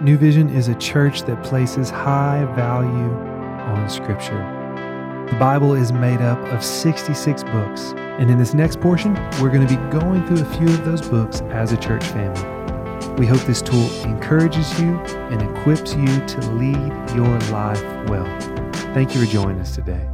New Vision is a church that places high value on Scripture. The Bible is made up of 66 books, and in this next portion, we're going to be going through a few of those books as a church family. We hope this tool encourages you and equips you to lead your life well. Thank you for joining us today.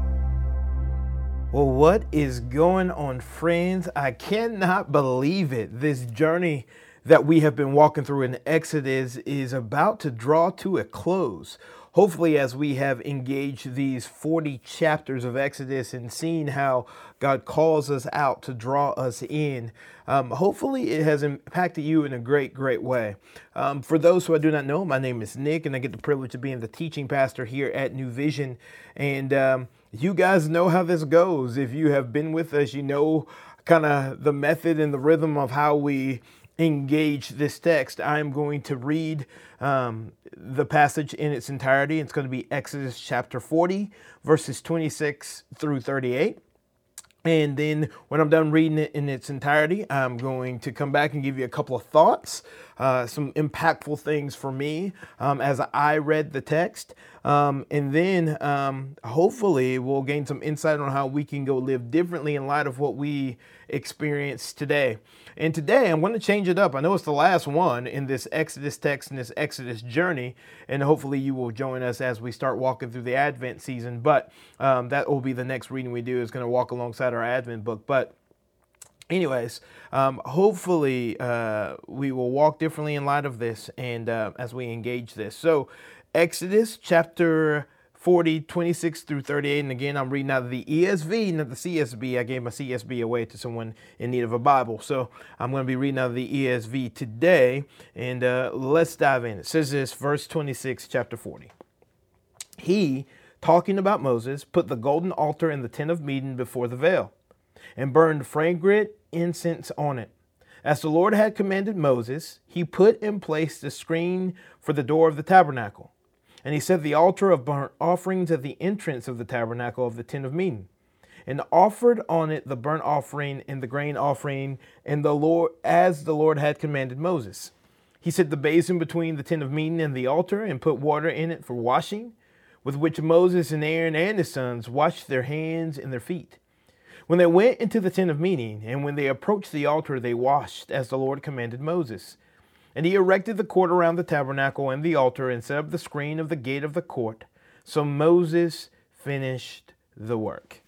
Well, what is going on, friends? I cannot believe it. This journey that we have been walking through in Exodus is about to draw to a close. Hopefully, as we have engaged these 40 chapters of Exodus and seen how God calls us out to draw us in, um, hopefully it has impacted you in a great, great way. Um, for those who I do not know, my name is Nick, and I get the privilege of being the teaching pastor here at New Vision. And um, you guys know how this goes. If you have been with us, you know kind of the method and the rhythm of how we engage this text. I'm going to read um, the passage in its entirety. It's going to be Exodus chapter 40, verses 26 through 38. And then when I'm done reading it in its entirety, I'm going to come back and give you a couple of thoughts, uh, some impactful things for me um, as I read the text. Um, and then um, hopefully we'll gain some insight on how we can go live differently in light of what we experience today. And today I'm going to change it up. I know it's the last one in this Exodus text and this Exodus journey, and hopefully you will join us as we start walking through the Advent season. But um, that will be the next reading we do is going to walk alongside our Advent book. But anyways, um, hopefully uh, we will walk differently in light of this and uh, as we engage this. So Exodus chapter 40, 26 through 38. And again, I'm reading out of the ESV, not the CSB. I gave my CSB away to someone in need of a Bible. So I'm going to be reading out of the ESV today. And uh, let's dive in. It says this, verse 26, chapter 40. He, talking about Moses, put the golden altar in the tent of meeting before the veil and burned fragrant incense on it. As the Lord had commanded Moses, he put in place the screen for the door of the tabernacle and he set the altar of burnt offerings at the entrance of the tabernacle of the tent of meeting, and offered on it the burnt offering and the grain offering, and the Lord as the Lord had commanded Moses. He set the basin between the tent of meeting and the altar, and put water in it for washing, with which Moses and Aaron and his sons washed their hands and their feet. When they went into the tent of meeting, and when they approached the altar, they washed as the Lord commanded Moses. And he erected the court around the tabernacle and the altar and set up the screen of the gate of the court. So Moses finished the work.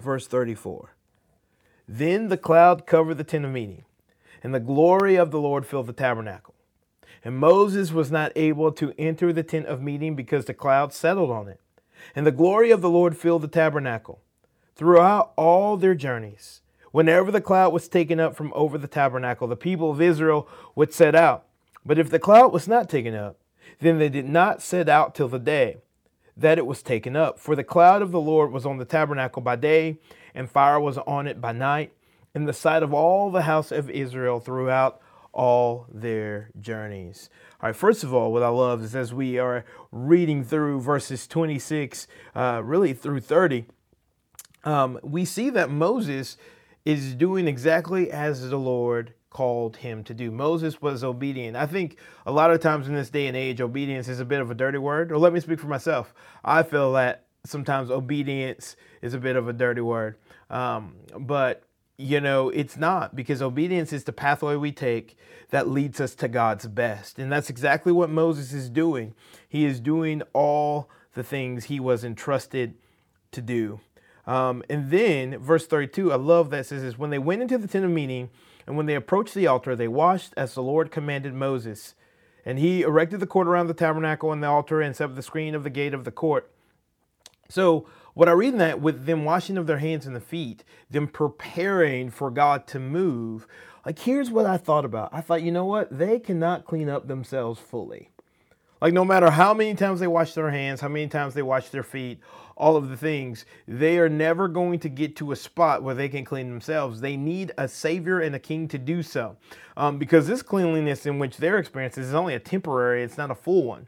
Verse 34 Then the cloud covered the tent of meeting, and the glory of the Lord filled the tabernacle. And Moses was not able to enter the tent of meeting because the cloud settled on it. And the glory of the Lord filled the tabernacle. Throughout all their journeys, Whenever the cloud was taken up from over the tabernacle, the people of Israel would set out. But if the cloud was not taken up, then they did not set out till the day that it was taken up. For the cloud of the Lord was on the tabernacle by day, and fire was on it by night, in the sight of all the house of Israel throughout all their journeys. All right, first of all, what I love is as we are reading through verses 26, uh, really through 30, um, we see that Moses is doing exactly as the Lord called him to do. Moses was obedient. I think a lot of times in this day and age, obedience is a bit of a dirty word. Or let me speak for myself. I feel that sometimes obedience is a bit of a dirty word. Um, but you know, it's not because obedience is the pathway we take that leads us to God's best. And that's exactly what Moses is doing. He is doing all the things he was entrusted to do. Um, and then verse 32, I love that says this, when they went into the tent of meeting and when they approached the altar, they washed as the Lord commanded Moses. And he erected the court around the tabernacle and the altar and set up the screen of the gate of the court. So what I read in that with them washing of their hands and the feet, them preparing for God to move, like here's what I thought about. I thought, you know what? They cannot clean up themselves fully. Like no matter how many times they wash their hands, how many times they wash their feet, all of the things, they are never going to get to a spot where they can clean themselves. They need a savior and a king to do so. Um, because this cleanliness in which they're experiencing is only a temporary, it's not a full one.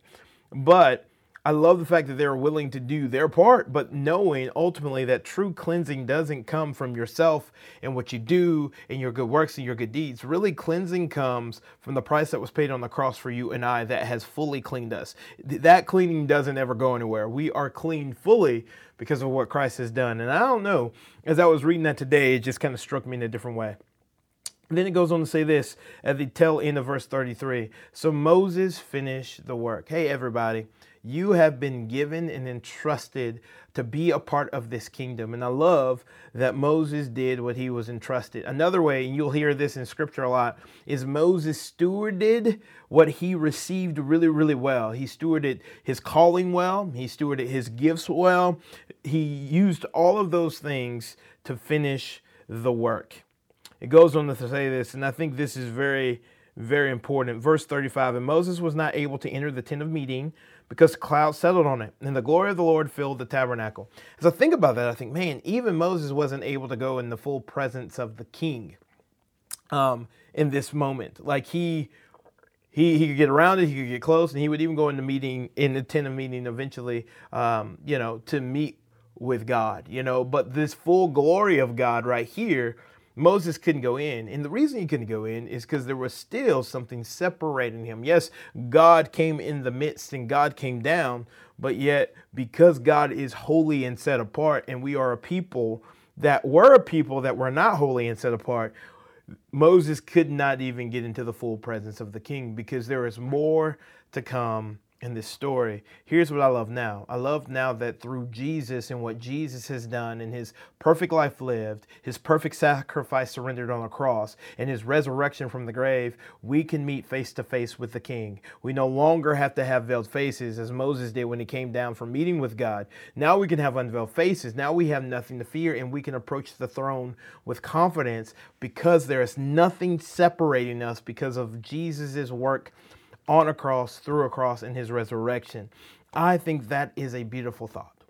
But I love the fact that they're willing to do their part, but knowing ultimately that true cleansing doesn't come from yourself and what you do and your good works and your good deeds. Really, cleansing comes from the price that was paid on the cross for you and I that has fully cleaned us. That cleaning doesn't ever go anywhere. We are clean fully because of what Christ has done. And I don't know, as I was reading that today, it just kind of struck me in a different way. then it goes on to say this at the tail end of verse 33. So Moses finished the work. Hey, everybody you have been given and entrusted to be a part of this kingdom. And I love that Moses did what he was entrusted. Another way, and you'll hear this in scripture a lot, is Moses stewarded what he received really, really well. He stewarded his calling well, he stewarded his gifts well. He used all of those things to finish the work. It goes on to say this, and I think this is very, very important. Verse 35 And Moses was not able to enter the tent of meeting because clouds settled on it, and the glory of the Lord filled the tabernacle. As I think about that, I think, man, even Moses wasn't able to go in the full presence of the king um, in this moment. Like he he, he could get around it, he could get close, and he would even go in the meeting, in the tent of meeting eventually, um, you know, to meet with God, you know. But this full glory of God right here Moses couldn't go in. And the reason he couldn't go in is because there was still something separating him. Yes, God came in the midst and God came down, but yet because God is holy and set apart, and we are a people that were a people that were not holy and set apart, Moses could not even get into the full presence of the king because there is more to come in this story. Here's what I love now. I love now that through Jesus and what Jesus has done and his perfect life lived, his perfect sacrifice surrendered on the cross, and his resurrection from the grave, we can meet face to face with the King. We no longer have to have veiled faces as Moses did when he came down from meeting with God. Now we can have unveiled faces. Now we have nothing to fear and we can approach the throne with confidence because there is nothing separating us because of Jesus' work on a cross, through a cross, in his resurrection. I think that is a beautiful thought.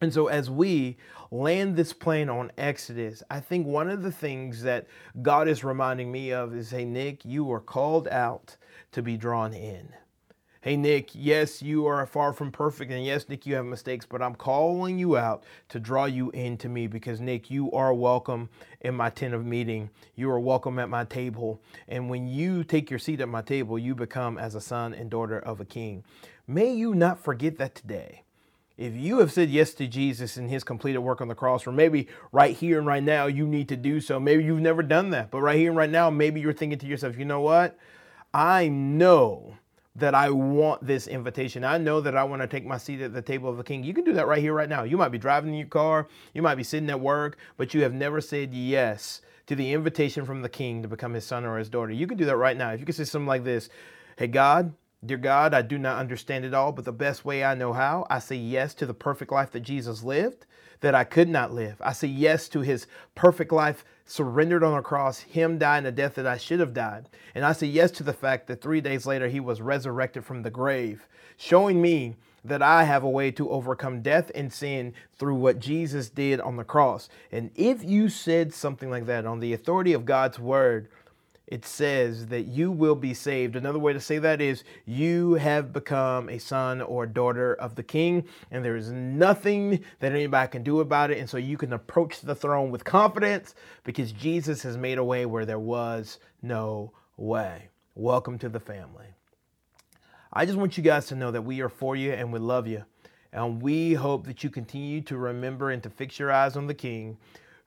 And so, as we land this plane on Exodus, I think one of the things that God is reminding me of is hey, Nick, you are called out to be drawn in. Hey, Nick, yes, you are far from perfect. And yes, Nick, you have mistakes, but I'm calling you out to draw you into me because, Nick, you are welcome in my tent of meeting. You are welcome at my table. And when you take your seat at my table, you become as a son and daughter of a king. May you not forget that today. If you have said yes to Jesus and his completed work on the cross, or maybe right here and right now you need to do so, maybe you've never done that, but right here and right now, maybe you're thinking to yourself, you know what? I know that I want this invitation. I know that I want to take my seat at the table of the king. You can do that right here, right now. You might be driving in your car, you might be sitting at work, but you have never said yes to the invitation from the king to become his son or his daughter. You can do that right now. If you can say something like this Hey, God, Dear God, I do not understand it all, but the best way I know how, I say yes to the perfect life that Jesus lived, that I could not live. I say yes to his perfect life surrendered on a cross, him dying a death that I should have died. And I say yes to the fact that three days later he was resurrected from the grave, showing me that I have a way to overcome death and sin through what Jesus did on the cross. And if you said something like that on the authority of God's word, it says that you will be saved. Another way to say that is you have become a son or daughter of the king, and there is nothing that anybody can do about it. And so you can approach the throne with confidence because Jesus has made a way where there was no way. Welcome to the family. I just want you guys to know that we are for you and we love you. And we hope that you continue to remember and to fix your eyes on the king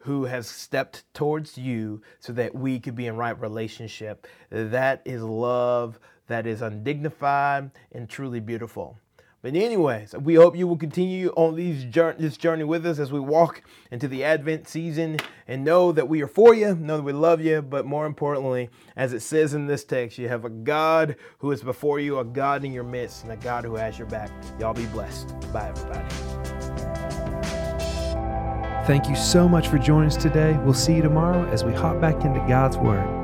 who has stepped towards you so that we could be in right relationship. That is love that is undignified and truly beautiful. But anyways, we hope you will continue on these this journey with us as we walk into the Advent season and know that we are for you, know that we love you, but more importantly, as it says in this text, you have a God who is before you, a God in your midst, and a God who has your back. Y'all be blessed. Bye, everybody. Thank you so much for joining us today. We'll see you tomorrow as we hop back into God's Word.